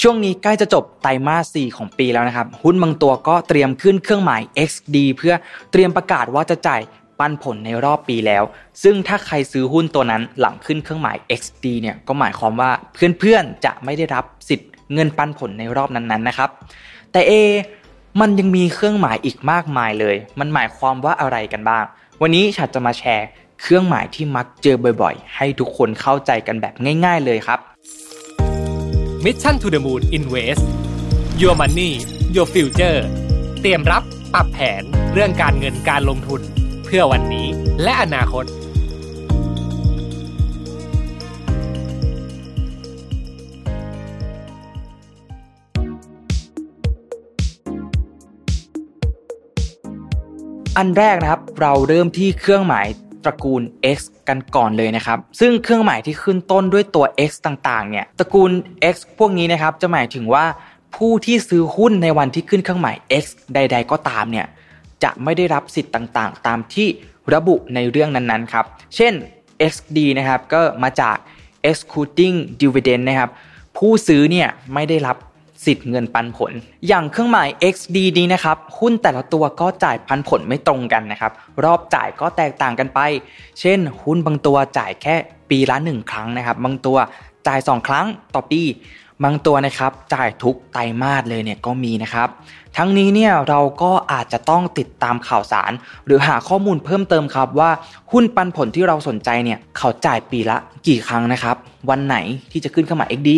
ช่วงนี้ใกล้จะจบไตรมาส 4 ของปีแล้วนะครับ หุ้นบางตัวก็เตรียมขึ้นเครื่องหมาย XD เพื่อเตรียมประกาศว่าจะจ่ายปันผลในรอบปีแล้ว ซึ่งถ้าใครซื้อหุ้นตัวนั้นหลังขึ้นเครื่องหมาย XD เนี่ยก็หมายความว่าเพื่อนๆจะไม่ได้รับสิทธิ์เงินปันผลในรอบนั้นๆนะครับ แต่เอมันยังมีเครื่องหมายอีกมากมายเลย มันหมายความว่าอะไรกันบ้าง วันนี้ฉันจะมาแชร์ เครื่องหมายที่มักเจอบ่อย ๆ ให้ทุกคนเข้าใจกันแบบง่าย ๆ เลยครับ Mission to the Moon Invest Your Money Your Future เตรียมรับปรับแผนเรื่องการเงินการลงทุนเพื่อวันนี้และอนาคต อันแรกนะครับ เราเริ่มที่เครื่องหมาย ตระกูล X กันก่อนเลยนะครับ ซึ่งเครื่องหมายที่ขึ้นต้นด้วยตัว X ต่างๆ เนี่ย ตระกูล X พวกนี้นะครับ จะหมายถึงว่าผู้ที่ซื้อหุ้นในวันที่ขึ้นเครื่องหมาย X ใด ๆ ก็ตามเนี่ย จะไม่ได้รับสิทธิ์ต่างๆ ตามที่ระบุในเรื่องนั้นๆ ครับ เช่น XD นะครับ ก็มาจาก executing dividend นะครับ ผู้ซื้อเนี่ยไม่ได้รับ สิทธิ์เงินปันผล อย่างเครื่องหมาย XD นี้นะครับ หุ้นแต่ละตัวก็จ่ายปันผลไม่ตรงกันนะครับ รอบจ่ายก็แตกต่างกันไป เช่น หุ้นบางตัวจ่ายแค่ปีละ1ครั้งนะครับ บางตัวจ่าย 2 ครั้งต่อปี บางตัวนะครับจ่ายทุกไตรมาสเลยเนี่ยก็มีนะครับ ทั้งนี้เนี่ยเราก็อาจจะต้องติดตามข่าวสาร หรือหาข้อมูลเพิ่มเติมครับว่าหุ้นปันผลที่เราสนใจเนี่ยเขาจ่ายปีละกี่ครั้งนะครับ วันไหนที่จะขึ้นเครื่องหมาย XD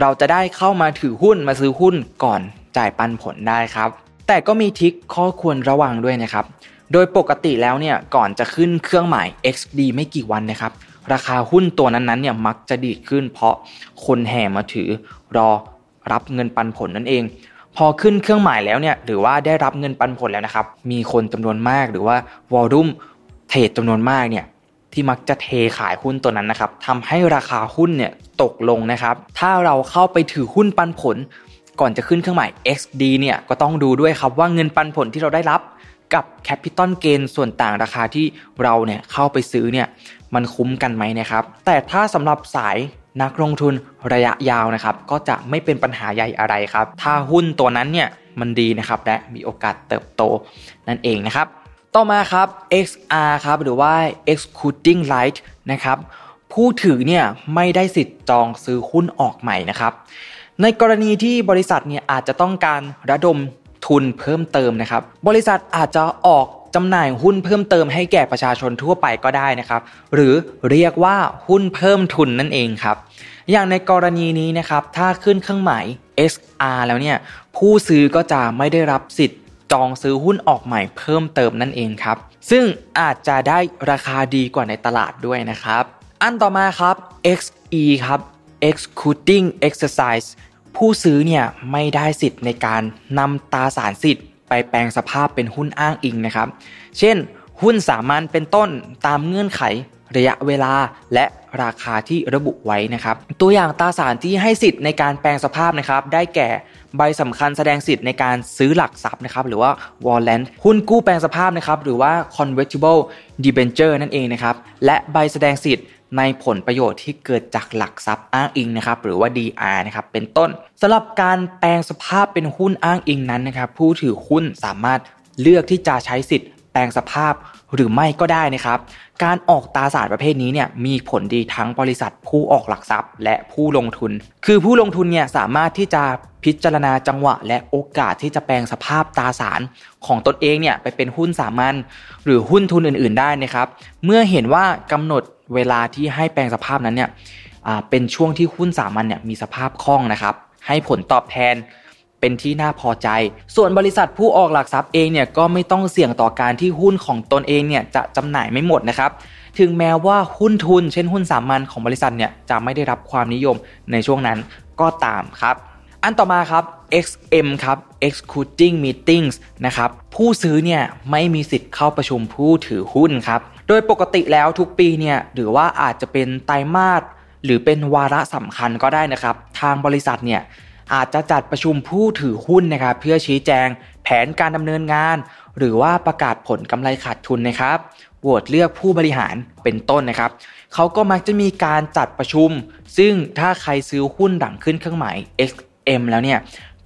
เราจะได้เข้ามาถือหุ้นมาซื้อหุ้นก่อนจ่ายปันผลได้ครับ แต่ก็มีทิกข้อควรระวังด้วยนะครับ โดยปกติแล้วเนี่ยก่อนจะขึ้นเครื่องหมาย XD ไม่กี่วันนะครับ ราคาหุ้นตัวนั้นๆเนี่ยมักจะดีดขึ้น เพราะคนแห่มาถือรอรับเงินปันผลนั่นเอง พอขึ้นเครื่องหมายแล้วเนี่ยหรือว่าได้รับเงินปันผลแล้วนะครับ มีคนจำนวนมากหรือว่าวอลลุ่มtrade จำนวนมากเนี่ยที่มักจะเทขายหุ้นตัวนั้นนะครับทำให้ราคาหุ้นเนี่ย ตกลงนะครับ ถ้าเราเข้าไปถือหุ้นปันผล ก่อนจะขึ้นเครื่องหมาย XD เนี่ยก็ต้องดูด้วยครับว่าเงินปันผลที่เราได้รับกับ capital gain ส่วนต่างราคาที่เราเนี่ยเข้าไปซื้อเนี่ยมันคุ้มกันไหมนะครับ แต่ถ้าสำหรับสายนักลงทุนระยะยาวนะครับ ก็จะไม่เป็นปัญหาใหญ่อะไรครับ ถ้าหุ้นตัวนั้นเนี่ยมันดีนะครับ และมีโอกาสเติบโตนั่นเองนะครับ ต่อมาครับ XR ครับหรือว่า executing right นะครับ ผู้ถือเนี่ยไม่ได้สิทธิ์จองซื้อหุ้นออกใหม่นะครับ ในกรณีที่บริษัทเนี่ยอาจจะต้องการระดมทุนเพิ่มเติมนะครับ บริษัทอาจจะออกจำหน่ายหุ้นเพิ่มเติมให้แก่ประชาชนทั่วไปก็ได้นะครับ หรือเรียกว่าหุ้นเพิ่มทุนนั่นเองครับ อย่างในกรณีนี้นะครับ ถ้าขึ้นเครื่องหมาย SR แล้วเนี่ย ผู้ซื้อก็จะไม่ได้รับสิทธิ์จองซื้อหุ้นออกใหม่เพิ่มเติมนั่นเองครับ ซึ่งอาจจะได้ราคาดีกว่าในตลาดด้วยนะครับ อันต่อมาครับ XE ครับ executing exercise ผู้ซื้อเนี่ยไม่ได้สิทธิ์ในการนำตราสารสิทธิ์ ไปแปลงสภาพเป็นหุ้นอ้างอิงนะครับ เช่น หุ้นสามัญเป็นต้นตามเงื่อนไข ระยะเวลาและ ราคาที่ระบุไว้นะครับ ตัวอย่างตราสารที่ให้สิทธิ์ในการแปลงสภาพนะครับ ได้แก่ใบสำคัญแสดงสิทธิ์ในการซื้อหลักทรัพย์นะครับหรือว่า warrant หุ้นกู้แปลงสภาพนะครับหรือว่า convertible debenture นั่นเองนะครับและใบแสดงสิทธิ์ในผลประโยชน์ที่เกิดจากหลักทรัพย์อ้างอิงนะครับหรือว่า DR นะครับเป็นต้นสำหรับการแปลงสภาพเป็นหุ้นอ้างอิงนั้นนะครับผู้ถือหุ้นสามารถเลือกที่จะใช้สิทธิ์แปลงสภาพหรือไม่ก็ได้นะครับ การออกตราสารประเภทนี้เนี่ยมีผลดีทั้งบริษัทผู้ออกหลักทรัพย์ และผู้ลงทุน คือผู้ลงทุนเนี่ยสามารถที่จะพิจารณาจังหวะ และโอกาสที่จะแปลงสภาพตราสารของตนเองเนี่ยไปเป็นหุ้นสามัญหรือหุ้นทุนอื่น ๆ ได้นะครับ เมื่อเห็นว่ากำหนดเวลาที่ให้แปลงสภาพนั้นเนี่ยเป็นช่วงที่หุ้นสามัญเนี่ยมีสภาพคล่องนะครับ ให้ผลตอบแทน เป็นที่น่าพอใจ ส่วนบริษัทผู้ออกหลักทรัพย์เองเนี่ยก็ไม่ต้องเสี่ยงต่อการที่หุ้นของตนเองเนี่ยจะจำหน่ายไม่หมดนะครับถึงแม้ว่าหุ้นทุน เช่นหุ้นสามัญของบริษัทเนี่ยจะไม่ได้รับความนิยมในช่วงนั้นก็ตามครับอันต่อมาครับ XM ครับ Executing Meetings นะครับ ผู้ซื้อเนี่ยไม่มีสิทธิ์เข้าประชุมผู้ถือหุ้นครับ โดยปกติแล้วทุกปีเนี่ยหรือว่าอาจจะเป็นไตรมาสหรือเป็นวาระสำคัญก็ได้นะครับ ทางบริษัทเนี่ย อาจจะจัดประชุมผู้ถือหุ้นนะครับ เพื่อชี้แจงแผนการดำเนินงาน หรือว่าประกาศผลกำไรขาดทุนนะครับโหวตเลือกผู้บริหารเป็นต้นนะครับเขาก็มักจะมีการจัดประชุม ซึ่งถ้าใครซื้อหุ้นหลังขึ้นเครื่องหมาย XM แล้วเนี่ย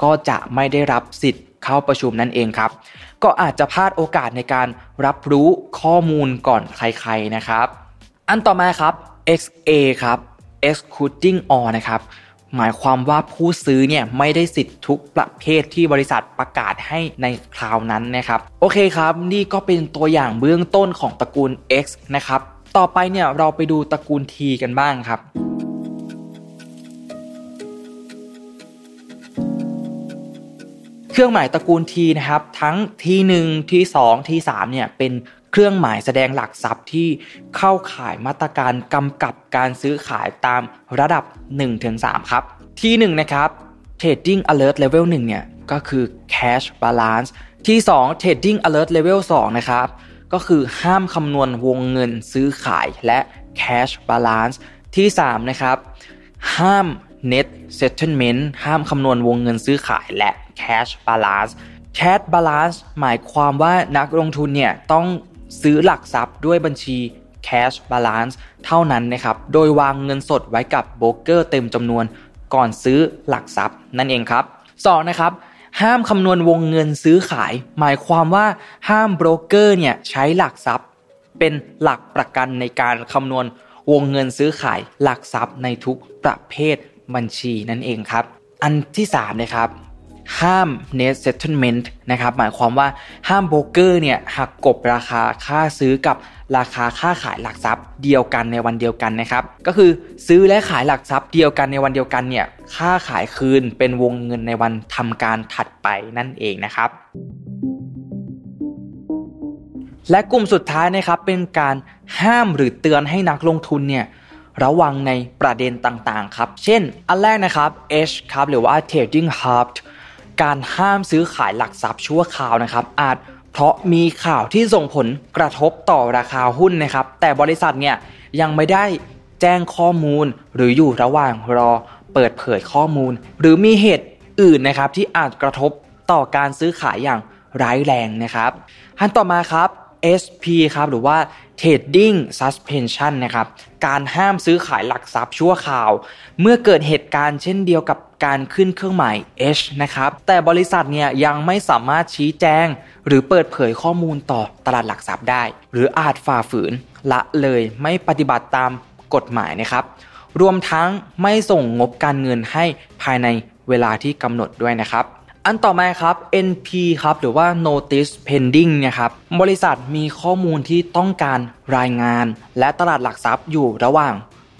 ก็จะไม่ได้รับสิทธิ์เข้าประชุมนั่นเองครับ ก็อาจจะพลาดโอกาสในการรับรู้ข้อมูลก่อนใครๆนะครับ อันต่อมาครับ XA ครับ Excluding All นะครับ หมายความว่าผู้ซื้อเนี่ยไม่ได้สิทธิ์ทุกประเภทที่บริษัทประกาศให้ในคราวนั้นนะครับ โอเคครับ นี่ก็เป็นตัวอย่างเบื้องต้นของตระกูล X นะครับ ต่อไปเนี่ยเราไปดูตระกูล T กันบ้างครับเครื่องหมายตระกูล T นะครับ ทั้ง T1 T2 T3 เนี่ยเป็น เครื่องหมายแสดงหลักทรัพย์ที่เข้าข่ายมาตรการกำกับการซื้อขายตามระดับ 1-3 ครับ ที่ 1 นะครับ Trading Alert Level 1 เนี่ย ก็คือ Cash Balance ที่ 2 Trading Alert Level 2 นะครับ ก็คือห้ามคำนวณวงเงินซื้อขายและ Cash Balance ที่ 3 นะครับ ห้าม Net Settlement ห้ามคำนวณวงเงินซื้อขายและ Cash Balance Cash Balance หมายความว่านักลงทุนเนี่ยต้อง ซื้อหลักทรัพย์ด้วยบัญชี cash balance เท่านั้นนะครับ โดยวางเงินสดไว้กับโบรกเกอร์เต็มจำนวนก่อนซื้อหลักทรัพย์นั่นเองครับ 2 นะครับห้ามคำนวณวงเงินซื้อขาย หมายความว่าห้ามโบรกเกอร์เนี่ยใช้หลักทรัพย์ เป็นหลักประกันในการคำนวณวงเงินซื้อขายหลักทรัพย์ในทุกประเภทบัญชีนั่นเองครับ อันที่3นะครับ ห้าม net settlement นะครับหมายความว่าห้ามโบรกเกอร์เนี่ยหักกบราคาค่าซื้อกับราคาค่าขายหลักทรัพย์เดียวกันในวันเดียวกันนะครับก็คือซื้อและขายหลักทรัพย์เดียวกันในวันเดียวกันเนี่ยค่าขายคืนเป็นวงเงินในวันทำการถัดไปนั่นเองนะครับและกลุ่มสุดท้ายนะครับเป็นการห้ามหรือเตือนให้นักลงทุนเนี่ยระวังในประเด็นต่างๆครับ เช่น อันแรกนะครับ H ครับหรือว่า trading halt การห้ามซื้อขายหลักทรัพย์ชั่วคราวนะครับ อาจเพราะมีข่าวที่ส่งผลกระทบต่อราคาหุ้นนะครับ แต่บริษัทเนี่ยยังไม่ได้แจ้งข้อมูล หรืออยู่ระหว่างรอเปิดเผยข้อมูล หรือมีเหตุอื่นนะครับที่อาจกระทบต่อการซื้อขายอย่างร้ายแรงนะครับอันต่อมาครับ SP ครับหรือว่า Trading Suspension นะครับการห้ามซื้อขายหลักทรัพย์ชั่วคราว เมื่อเกิดเหตุการณ์เช่นเดียวกับการขึ้นเครื่องหมาย H นะครับแต่บริษัทเนี่ยยังไม่สามารถชี้แจง หรือเปิดเผยข้อมูลต่อตลาดหลักทรัพย์ได้ หรืออาจฝ่าฝืนละเลยไม่ปฏิบัติตามกฎหมายนะครับรวมทั้งไม่ส่งงบการเงินให้ภายในเวลาที่กำหนดด้วยนะครับ อันต่อมาครับ NP ครับหรือว่า Notice Pending นะครับบริษัทมีข้อมูลที่ต้องการรายงาน และตลาดหลักทรัพย์อยู่ระหว่าง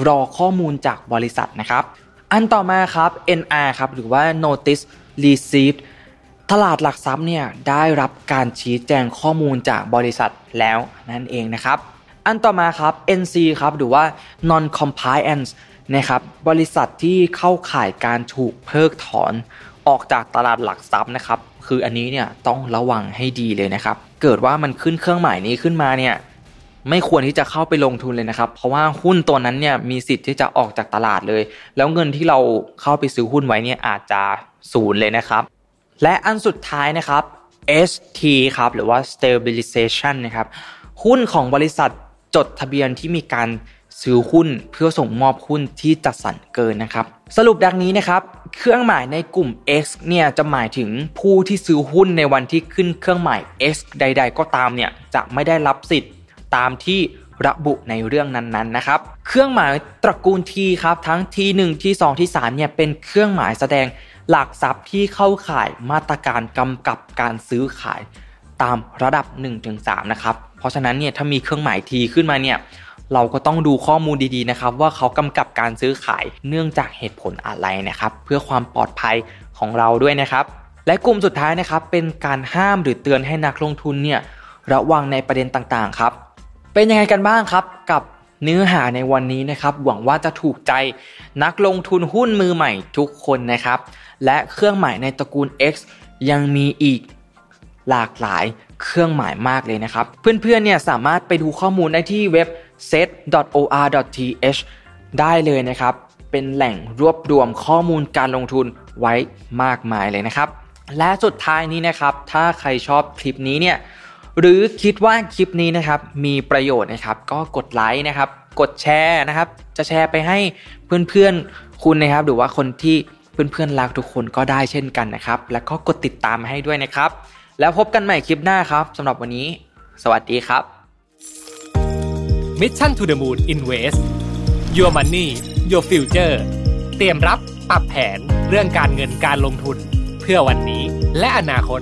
รอข้อมูลจากบริษัทนะครับ อันต่อมาครับ NR ครับหรือว่า Notice Received ตลาดหลักทรัพย์เนี่ยได้รับการชี้แจงข้อมูลจากบริษัทแล้วนั่นเองนะครับ อันต่อมาครับ NC ครับหรือว่า Non Compliance นะครับบริษัทที่เข้าข่ายการถูกเพิกถอน ออกจากตลาดหลักทรัพย์นะครับ คืออันนี้เนี่ยต้องระวังให้ดีเลยนะครับ เกิดว่ามันขึ้นเครื่องหมายนี้ขึ้นมาเนี่ยไม่ควรที่จะเข้าไปลงทุนเลยนะครับ เพราะว่าหุ้นตัวนั้นเนี่ยมีสิทธิ์ที่จะออกจากตลาดเลย แล้วเงินที่เราเข้าไปซื้อหุ้นไว้เนี่ยอาจจะศูนย์เลยนะครับ และอันสุดท้ายนะครับ ST ครับหรือว่า stabilization นะครับหุ้นของบริษัทจดทะเบียนที่มีการซื้อหุ้นเพื่อส่งมอบหุ้นที่จัดสรรเกินนะครับ สรุปดังนี้นะครับ เครื่องหมายในกลุ่ม X เนี่ยจะหมายถึงผู้ที่ซื้อหุ้นในวันที่ขึ้นเครื่องหมาย X ใด ๆ ก็ตามเนี่ยจะไม่ได้รับสิทธิ์ตามที่ระบุในเรื่องนั้นๆนะครับ เครื่องหมายตระกูล T ครับทั้ง T1 T2 T3 เนี่ยเป็นเครื่องหมายแสดงหลักทรัพย์ที่เข้าข่ายมาตรการกำกับการซื้อขายตามระดับ 1-3 นะครับ เพราะฉะนั้นเนี่ยถ้ามีเครื่องหมาย T ขึ้นมาเนี่ย เราก็ต้องดูข้อมูลดีๆนะครับว่าเขากำกับการซื้อขายเนื่องจากเหตุผลอะไรนะครับเพื่อความปลอดภัยของเราด้วยนะครับ และกลุ่มสุดท้ายนะครับเป็นการห้ามหรือเตือนให้นักลงทุนเนี่ยระวังในประเด็นต่างๆครับเป็นยังไงกันบ้างครับกับเนื้อหาในวันนี้นะครับ หวังว่าจะถูกใจนักลงทุนหุ้นมือใหม่ทุกคนนะครับ และเครื่องหมายในตระกูล X ยังมีอีก หลากหลายเครื่องหมายมากเลยนะครับ เพื่อนๆเนี่ยสามารถไปดูข้อมูลได้ที่เว็บ set.or.th ได้เลยนะครับ เป็นแหล่งรวบรวมข้อมูลการลงทุนไว้มากมายเลยนะครับ และสุดท้ายนี้นะครับ ถ้าใครชอบคลิปนี้เนี่ยหรือคิดว่าคลิปนี้นะครับมีประโยชน์นะครับ ก็กดไลค์นะครับ กดแชร์นะครับ จะแชร์ไปให้เพื่อนๆคุณนะครับ หรือว่าคนที่เพื่อนๆรักทุกคนก็ได้เช่นกันนะครับ แล้วก็กดติดตามให้ด้วยนะครับ แล้วพบกันใหม่คลิปหน้าครับสำหรับวันนี้ สวัสดีครับ Mission to the Moon Invest Your Money Your Future เตรียมรับปรับแผนเรื่องการเงินการลงทุน เพื่อวันนี้และอนาคต